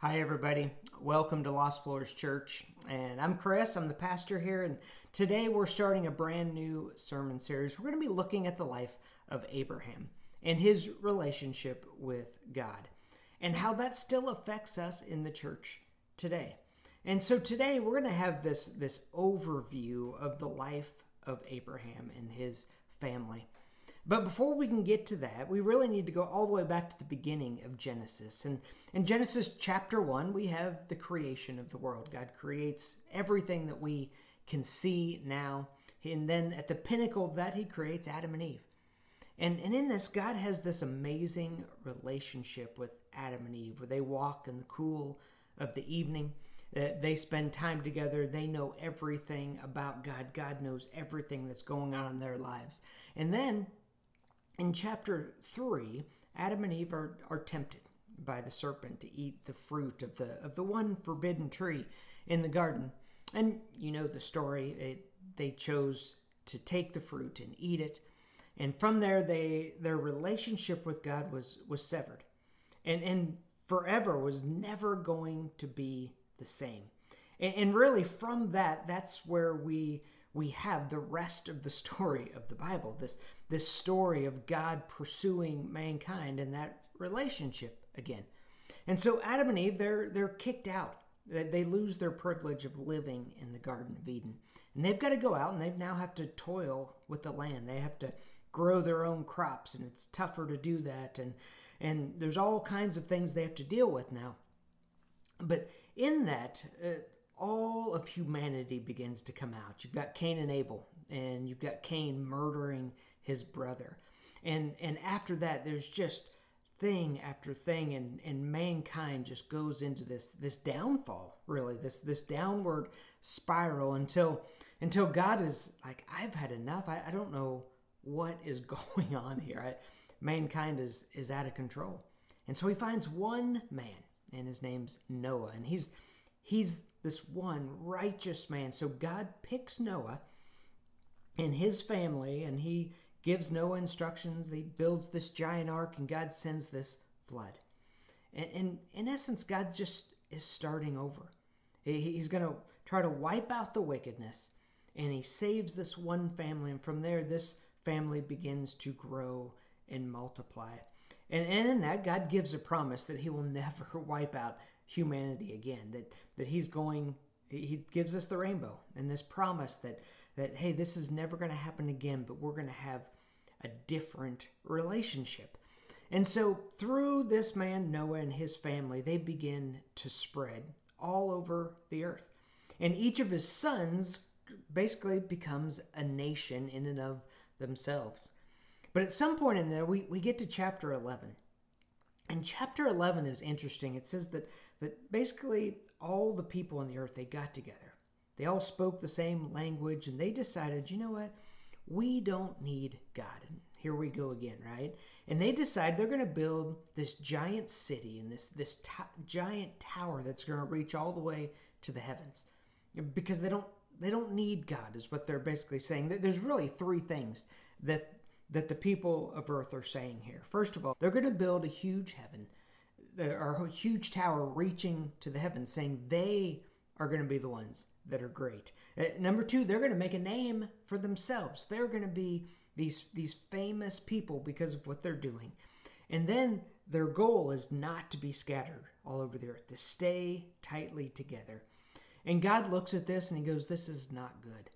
Hi, everybody. Welcome to Lost Floors Church. And I'm Chris, I'm the pastor here. And today we're starting a brand new sermon series. We're going to be looking at the life of Abraham and his relationship with God and how that still affects us in the church today. And so today we're going to have this, this overview of the life of Abraham and his family. But before we can get to that, we really need to go all the way back to the beginning of Genesis. And in Genesis chapter 1, we have the creation of the world. God creates everything that we can see now. And then at the pinnacle of that, he creates Adam and Eve. And, and in this, God has this amazing relationship with Adam and Eve where they walk in the cool of the evening. Uh, they spend time together. They know everything about God. God knows everything that's going on in their lives. And then in chapter 3, Adam and Eve are, are tempted by the serpent to eat the fruit of the of the one forbidden tree in the garden. And you know the story. It, they chose to take the fruit and eat it. And from there they their relationship with God was was severed. And and forever was never going to be the same. And, and really from that that's where we we have the rest of the story of the Bible. This this story of God pursuing mankind and that relationship again. And so Adam and Eve, they're they're kicked out. They lose their privilege of living in the Garden of Eden. And they've got to go out and they now have to toil with the land. They have to grow their own crops and it's tougher to do that and and there's all kinds of things they have to deal with now. But in that, uh, all of humanity begins to come out. You've got Cain and Abel, and you've got Cain murdering his brother. And and after that there's just thing after thing and and mankind just goes into this this downfall, really, this this downward spiral until until God is like, I've had enough. I, I don't know what is going on here. I, mankind is is out of control. And so he finds one man, and his name's Noah, and he's he's this one righteous man. So God picks Noah and his family, and he gives Noah instructions. He builds this giant ark, and God sends this flood. And, and in essence, God just is starting over. He's going to try to wipe out the wickedness, and he saves this one family. And from there, this family begins to grow and multiply. And, and in that, God gives a promise that he will never wipe out humanity again, that, that he's going, he gives us the rainbow and this promise that, that hey, this is never going to happen again, but we're going to have a different relationship. And so, through this man, Noah, and his family, they begin to spread all over the earth. And each of his sons basically becomes a nation in and of themselves. But at some point in there, we, we get to chapter 11. And chapter 11 is interesting. It says that, that basically all the people on the earth, they got together. They all spoke the same language and they decided, you know what? We don't need God. And here we go again, right? And they decide they're going to build this giant city and this this giant tower that's going to reach all the way to the heavens, because they don't they don't need God, is what they're basically saying. There's really three things that that the people of Earth are saying here. First of all, they're going to build a huge heaven, a huge tower reaching to the heavens, saying they are going to be the ones that are great. Uh, number two, they're going to make a name for themselves. They're going to be these these famous people because of what they're doing. And then their goal is not to be scattered all over the earth, to stay tightly together. And God looks at this and he goes, This is not good.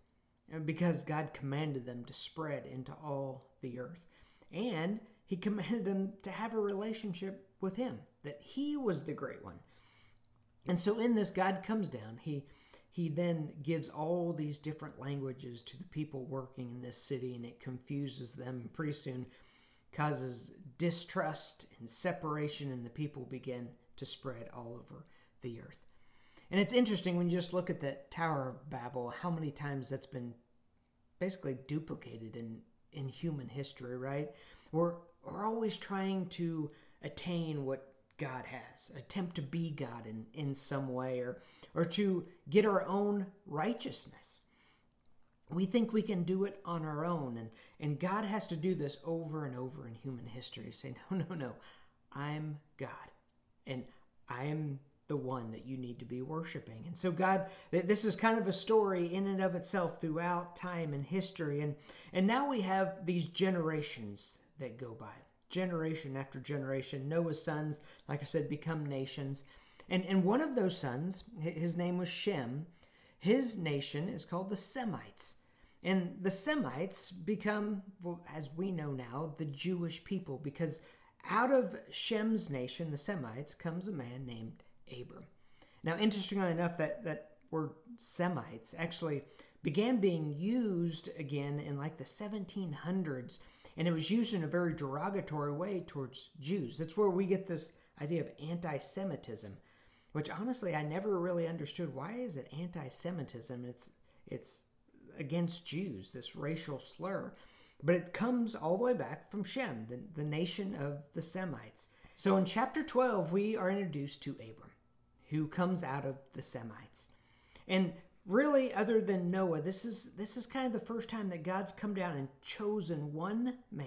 Uh, because God commanded them to spread into all the earth. And he commanded them to have a relationship with him, that he was the great one. And so in this, God comes down. He he then gives all these different languages to the people working in this city and it confuses them and pretty soon causes distrust and separation and the people begin to spread all over the earth and it's interesting when you just look at that tower of babel how many times that's been basically duplicated in in human history right we're we're always trying to attain what God has, attempt to be God in, in some way, or, or to get our own righteousness. We think we can do it on our own, and, and God has to do this over and over in human history, say, No, no, no, I'm God, and I'm the one that you need to be worshiping. And so God this is kind of a story in and of itself throughout time and history and and now we have these generations that go by. Generation after generation Noah's sons like I said become nations. And and one of those sons his name was Shem. His nation is called the Semites. And the Semites become, well, as we know now, the Jewish people because out of Shem's nation, the Semites, comes a man named Abram. Now, interestingly enough, that, that word Semites actually began being used again in like the 1700s, and it was used in a very derogatory way towards Jews. That's where we get this idea of anti Semitism, which honestly I never really understood. Why is it anti Semitism? It's, it's against Jews, this racial slur. But it comes all the way back from Shem, the, the nation of the Semites. So in chapter 12, we are introduced to Abram, who comes out of the Semites. And really, other than Noah, this is this is kind of the first time that God's come down and chosen one man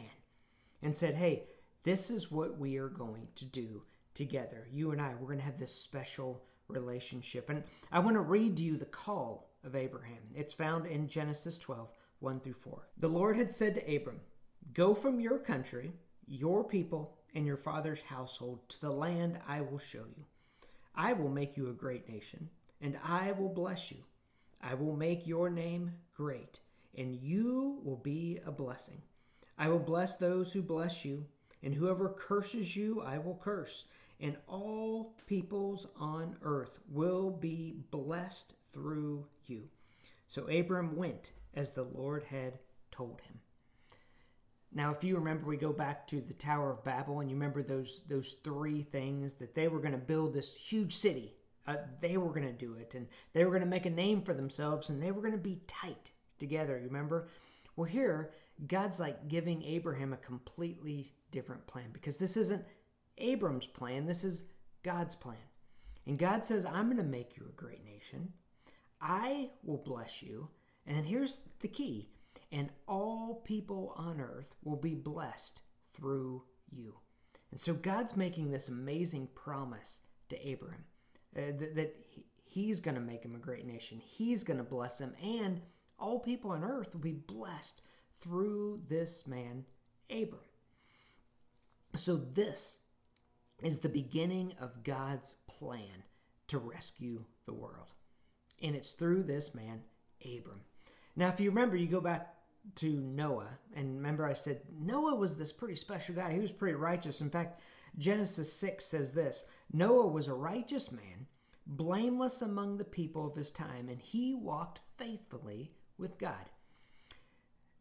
and said, Hey, this is what we are going to do together. You and I, we're going to have this special relationship. And I want to read you the call of Abraham. It's found in Genesis 12, 1 through 4. The Lord had said to Abram, Go from your country, your people, and your father's household to the land I will show you. I will make you a great nation, and I will bless you. I will make your name great, and you will be a blessing. I will bless those who bless you, and whoever curses you, I will curse. And all peoples on earth will be blessed through you. So Abram went as the Lord had told him. Now, if you remember, we go back to the Tower of Babel, and you remember those those three things that they were going to build this huge city. Uh, they were going to do it, and they were going to make a name for themselves, and they were going to be tight together. You remember? Well, here God's like giving Abraham a completely different plan because this isn't Abram's plan. This is God's plan, and God says, "I'm going to make you a great nation. I will bless you." And here's the key and all people on earth will be blessed through you. And so God's making this amazing promise to Abraham uh, that, that he, he's going to make him a great nation. He's going to bless him, and all people on earth will be blessed through this man, Abram. So, this is the beginning of God's plan to rescue the world. And it's through this man, Abram. Now, if you remember, you go back to Noah, and remember I said Noah was this pretty special guy. He was pretty righteous. In fact, Genesis 6 says this Noah was a righteous man, blameless among the people of his time, and he walked faithfully with God.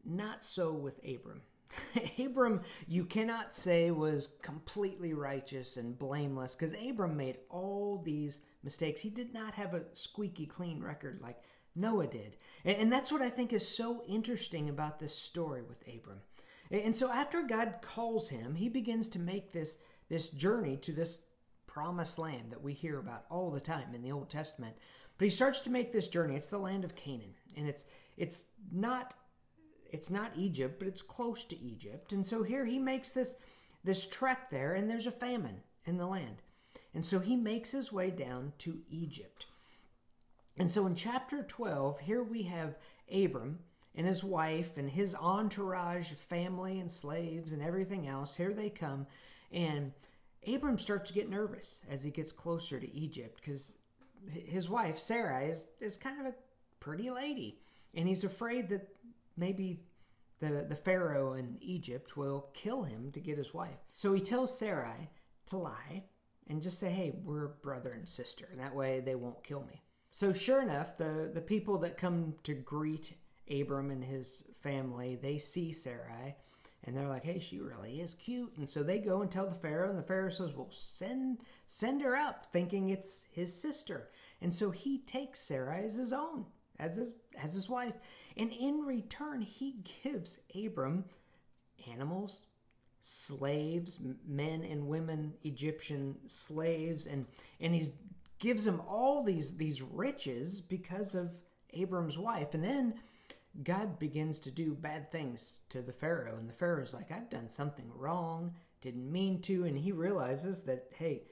Not so with Abram. Abram, you cannot say was completely righteous and blameless because Abram made all these mistakes. He did not have a squeaky clean record like Noah did. And that's what I think is so interesting about this story with Abram. And so after God calls him, he begins to make this, this journey to this promised land that we hear about all the time in the Old Testament. But he starts to make this journey. It's the land of Canaan. And it's it's not it's not Egypt, but it's close to Egypt. And so here he makes this this trek there, and there's a famine in the land. And so he makes his way down to Egypt. And so in chapter 12, here we have Abram and his wife and his entourage, family and slaves and everything else. Here they come. And Abram starts to get nervous as he gets closer to Egypt because his wife, Sarah, is, is kind of a pretty lady. And he's afraid that maybe the, the Pharaoh in Egypt will kill him to get his wife. So he tells Sarai to lie and just say, hey, we're brother and sister. And that way they won't kill me. So sure enough, the, the people that come to greet Abram and his family, they see Sarai and they're like, hey, she really is cute. And so they go and tell the Pharaoh, and the Pharaoh says, well, send send her up, thinking it's his sister. And so he takes Sarai as his own, as his as his wife. And in return, he gives Abram animals, slaves, men and women, Egyptian slaves, and and he gives him all these these riches because of Abram's wife. And then God begins to do bad things to the Pharaoh. And the Pharaoh's like, I've done something wrong, didn't mean to. And he realizes that, hey,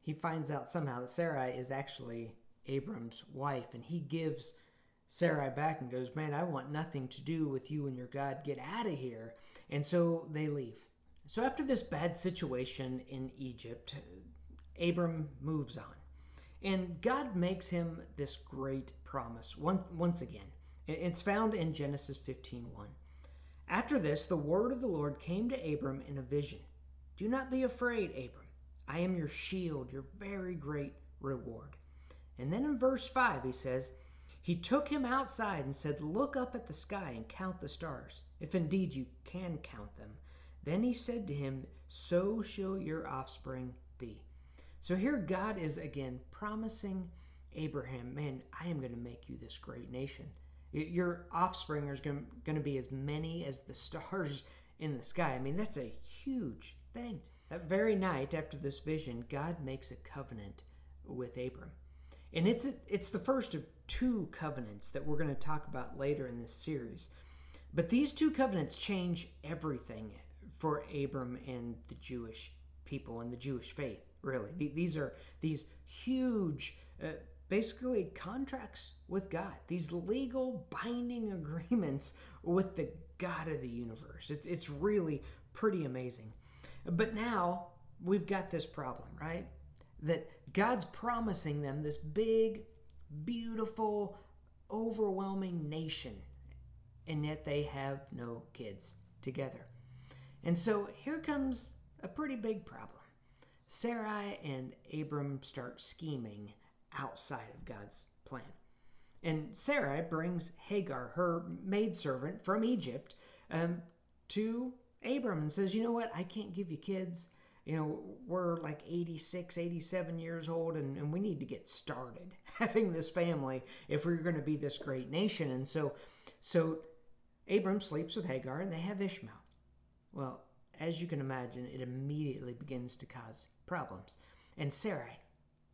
he finds out somehow that Sarai is actually Abram's wife, and he gives Sarai back and goes, Man, I want nothing to do with you and your God. Get out of here. And so they leave. So after this bad situation in Egypt, Abram moves on. And God makes him this great promise once again. It's found in Genesis 15:1. After this, the word of the Lord came to Abram in a vision. Do not be afraid, Abram. I am your shield, your very great reward. And then in verse 5, he says, He took him outside and said, Look up at the sky and count the stars, if indeed you can count them. Then he said to him, So shall your offspring be. So here God is again promising Abraham, Man, I am going to make you this great nation. Your offspring is going to be as many as the stars in the sky. I mean, that's a huge thing. That very night after this vision, God makes a covenant with Abram. And it's it's the first of two covenants that we're going to talk about later in this series. But these two covenants change everything for Abram and the Jewish people and the Jewish faith, really. These are these huge uh, basically contracts with God, these legal binding agreements with the God of the universe. It's, it's really pretty amazing. But now we've got this problem, right? That God's promising them this big, beautiful, overwhelming nation, and yet they have no kids together. And so here comes a pretty big problem. Sarai and Abram start scheming outside of God's plan. And Sarah brings Hagar, her maidservant from Egypt, um, to Abram and says, You know what? I can't give you kids. You know, we're like 86, 87 years old, and, and we need to get started having this family if we're going to be this great nation. And so, so Abram sleeps with Hagar, and they have Ishmael. Well, as you can imagine, it immediately begins to cause problems. And Sarai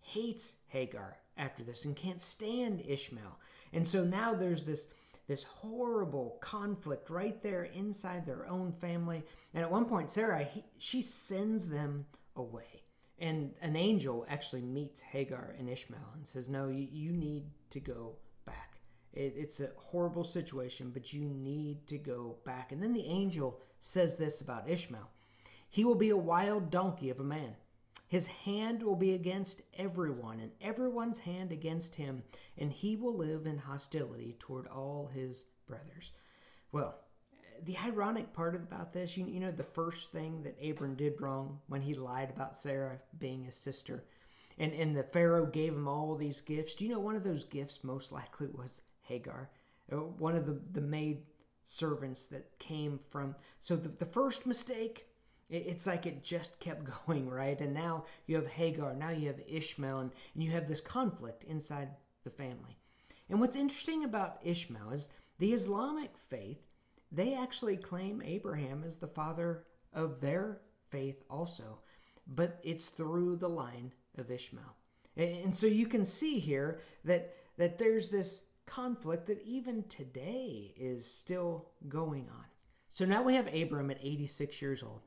hates Hagar after this and can't stand Ishmael. And so now there's this this horrible conflict right there inside their own family. And at one point, Sarah, he, she sends them away. And an angel actually meets Hagar and Ishmael and says, No, you, you need to go back. It, it's a horrible situation, but you need to go back. And then the angel says this about Ishmael He will be a wild donkey of a man his hand will be against everyone, and everyone's hand against him, and he will live in hostility toward all his brothers. Well, the ironic part about this, you, you know, the first thing that Abram did wrong when he lied about Sarah being his sister, and, and the Pharaoh gave him all these gifts. Do you know one of those gifts most likely was Hagar, uh, one of the, the maid servants that came from. So the, the first mistake it's like it just kept going, right? And now you have Hagar, now you have Ishmael, and, you have this conflict inside the family. And what's interesting about Ishmael is the Islamic faith, they actually claim Abraham as the father of their faith also, but it's through the line of Ishmael. And so you can see here that, that there's this conflict that even today is still going on. So now we have Abram at 86 years old.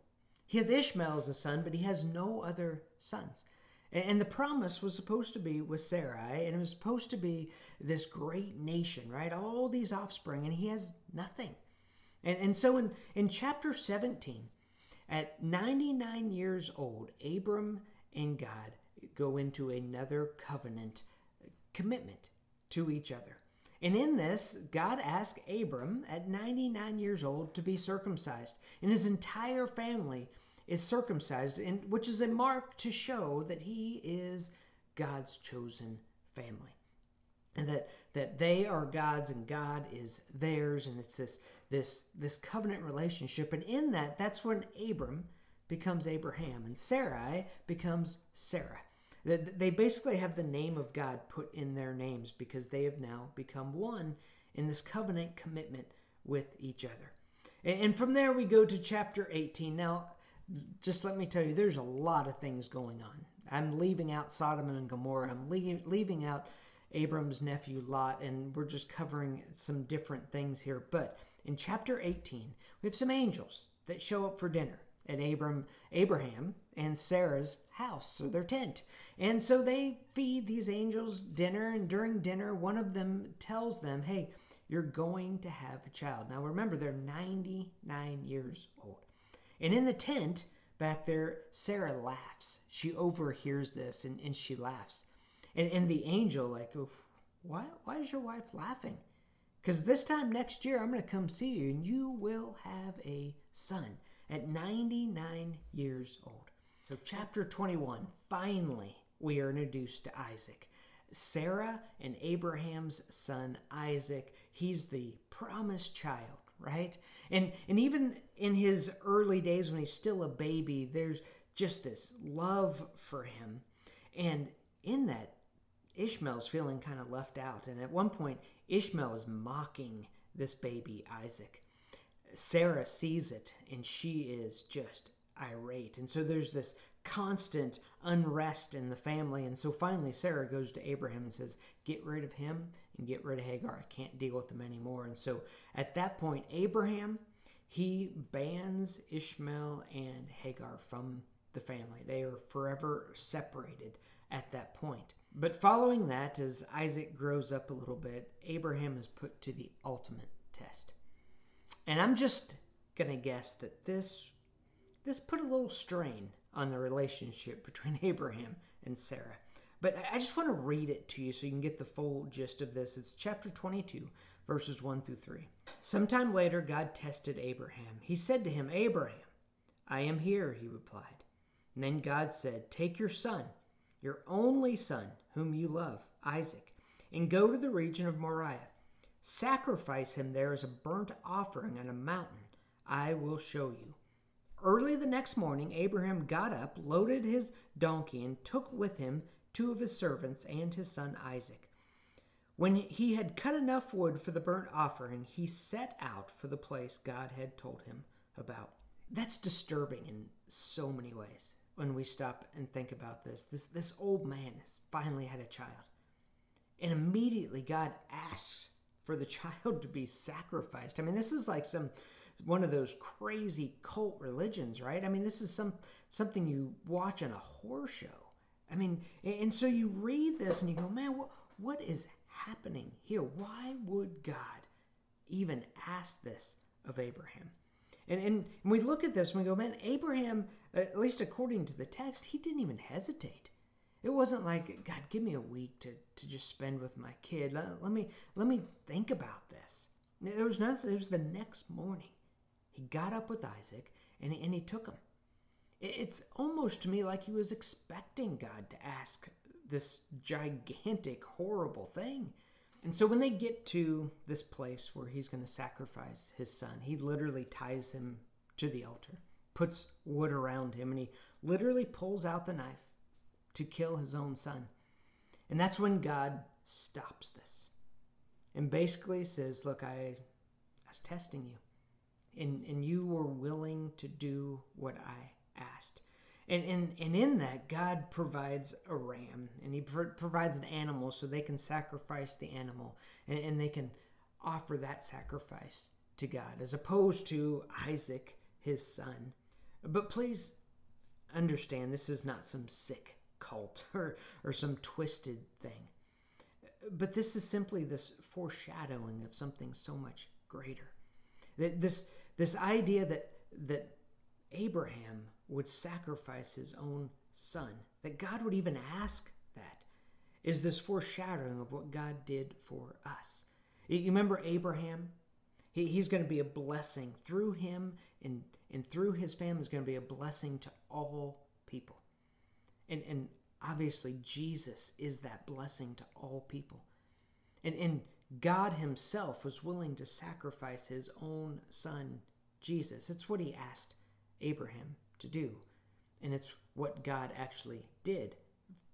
He has Ishmael as a son, but he has no other sons. And the promise was supposed to be with Sarai, and it was supposed to be this great nation, right? All these offspring, and he has nothing. And, and so in, in chapter 17, at 99 years old, Abram and God go into another covenant commitment to each other. And in this, God asked Abram at 99 years old to be circumcised, and his entire family is circumcised, which is a mark to show that he is God's chosen family. And that, that they are God's and God is theirs, and it's this, this, this covenant relationship. And in that, that's when Abram becomes Abraham and Sarai becomes Sarah. They basically have the name of God put in their names because they have now become one in this covenant commitment with each other. And from there, we go to chapter 18. Now, just let me tell you, there's a lot of things going on. I'm leaving out Sodom and Gomorrah. I'm leaving out Abram's nephew Lot, and we're just covering some different things here. But in chapter 18, we have some angels that show up for dinner. at Abram, Abraham and Sarah's house, or their tent. And so they feed these angels dinner, and during dinner, one of them tells them, Hey, you're going to have a child. Now remember, they're 99 years old. And in the tent back there, Sarah laughs. She overhears this and, and she laughs. And, and the angel, like, why, why is your wife laughing? Because this time next year, I'm going to come see you and you will have a son at 99 years old. So, chapter 21, finally, we are introduced to Isaac. Sarah and Abraham's son Isaac, he's the promised child, right? And and even in his early days when he's still a baby, there's just this love for him. And in that Ishmael's feeling kind of left out. And at one point, Ishmael is mocking this baby Isaac. Sarah sees it and she is just irate. And so there's this constant unrest in the family. And so finally, Sarah goes to Abraham and says, Get rid of him and get rid of Hagar. I can't deal with them anymore. And so at that point, Abraham, he bans Ishmael and Hagar from the family. They are forever separated at that point. But following that, as Isaac grows up a little bit, Abraham is put to the ultimate test. And I'm just going to guess that this this put a little strain on the relationship between Abraham and Sarah. But I just want to read it to you so you can get the full gist of this. It's chapter 22, verses 1 through 3. Sometime later, God tested Abraham. He said to him, Abraham, I am here, he replied. And then God said, Take your son, your only son, whom you love, Isaac, and go to the region of Moriah. Sacrifice him there as a burnt offering on a mountain I will show you. Early the next morning, Abraham got up, loaded his donkey, and took with him two of his servants and his son Isaac. When he had cut enough wood for the burnt offering, he set out for the place God had told him about. That's disturbing in so many ways when we stop and think about this. This, this old man has finally had a child. And immediately God asks for the child to be sacrificed. I mean, this is like some one of those crazy cult religions, right? I mean, this is some something you watch on a horror show. I mean, and so you read this and you go, man, what what is happening here? Why would God even ask this of Abraham? And, and we look at this and we go, man, Abraham, at least according to the text, he didn't even hesitate. It wasn't like, God, give me a week to, to just spend with my kid. Let, let me let me think about this. There was nothing. It was the next morning. He got up with Isaac and, and he took him. It's almost to me like he was expecting God to ask this gigantic, horrible thing. And so when they get to this place where he's going to sacrifice his son, he literally ties him to the altar, puts wood around him, and he literally pulls out the knife to kill his own son. And that's when God stops this and basically says, Look, I, I was testing you, and, and you were willing to do what I asked. And, and, and in that, God provides a ram and He provides an animal so they can sacrifice the animal and, and they can offer that sacrifice to God as opposed to Isaac, his son. But please understand this is not some sick cult or, or some twisted thing. But this is simply this foreshadowing of something so much greater. This, this idea that, that Abraham would sacrifice his own son, that God would even ask that, is this foreshadowing of what God did for us. You remember Abraham? He, he's going to be a blessing through him and, and through his family is going to be a blessing to all people. And, and obviously, Jesus is that blessing to all people. And, and God Himself was willing to sacrifice His own Son, Jesus. It's what He asked Abraham to do. And it's what God actually did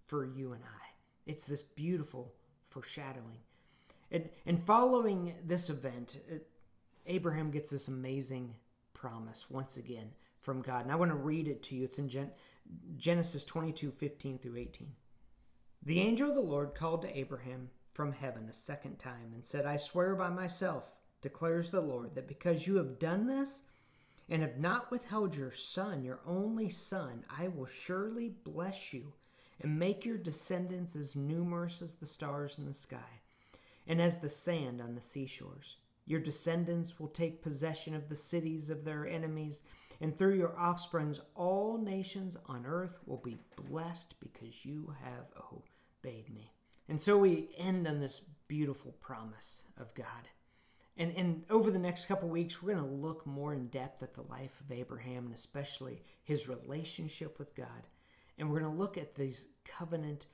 for you and I. It's this beautiful foreshadowing. And, and following this event, uh, Abraham gets this amazing promise once again from God. And I want to read it to you. It's in Gen- Genesis 22 15 through 18. The angel of the Lord called to Abraham from heaven a second time and said, I swear by myself, declares the Lord, that because you have done this and have not withheld your son, your only son, I will surely bless you and make your descendants as numerous as the stars in the sky and as the sand on the seashores. Your descendants will take possession of the cities of their enemies, and through your offsprings, all nations on earth will be blessed because you have obeyed me. And so we end on this beautiful promise of God. And, and over the next couple weeks, we're going to look more in depth at the life of Abraham and especially his relationship with God. And we're going to look at these covenant,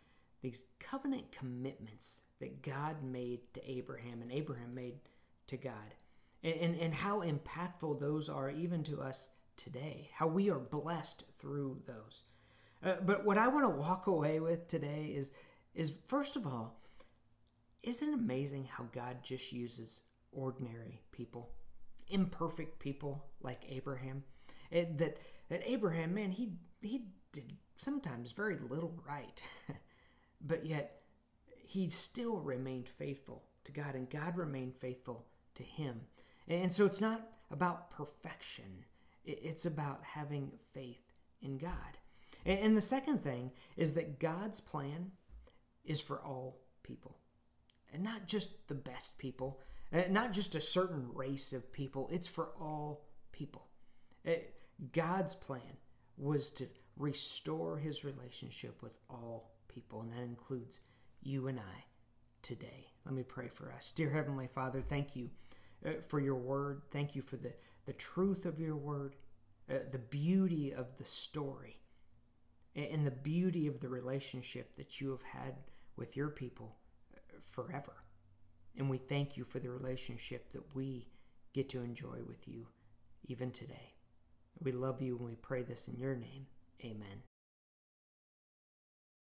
these covenant commitments that God made to Abraham and Abraham made to God. And, and, and how impactful those are even to us today, how we are blessed through those. Uh, but what I want to walk away with today is, is first of all, isn't it amazing how God just uses ordinary people, imperfect people like Abraham? It, that that Abraham, man, he he did sometimes very little right, but yet he still remained faithful to God, and God remained faithful to him. And so it's not about perfection, it's about having faith in God. And the second thing is that God's plan is for all people, and not just the best people, uh, not just a certain race of people, it's for all people. Uh, God's plan was to restore his relationship with all people, and that includes you and I today. Let me pray for us. Dear Heavenly Father, thank you uh, for your word. Thank you for the, the truth of your word, the beauty of the story, and the beauty of the relationship that you have had with your people forever. And we thank you for the relationship that we get to enjoy with you even today. We love you and we pray this in your name. Amen.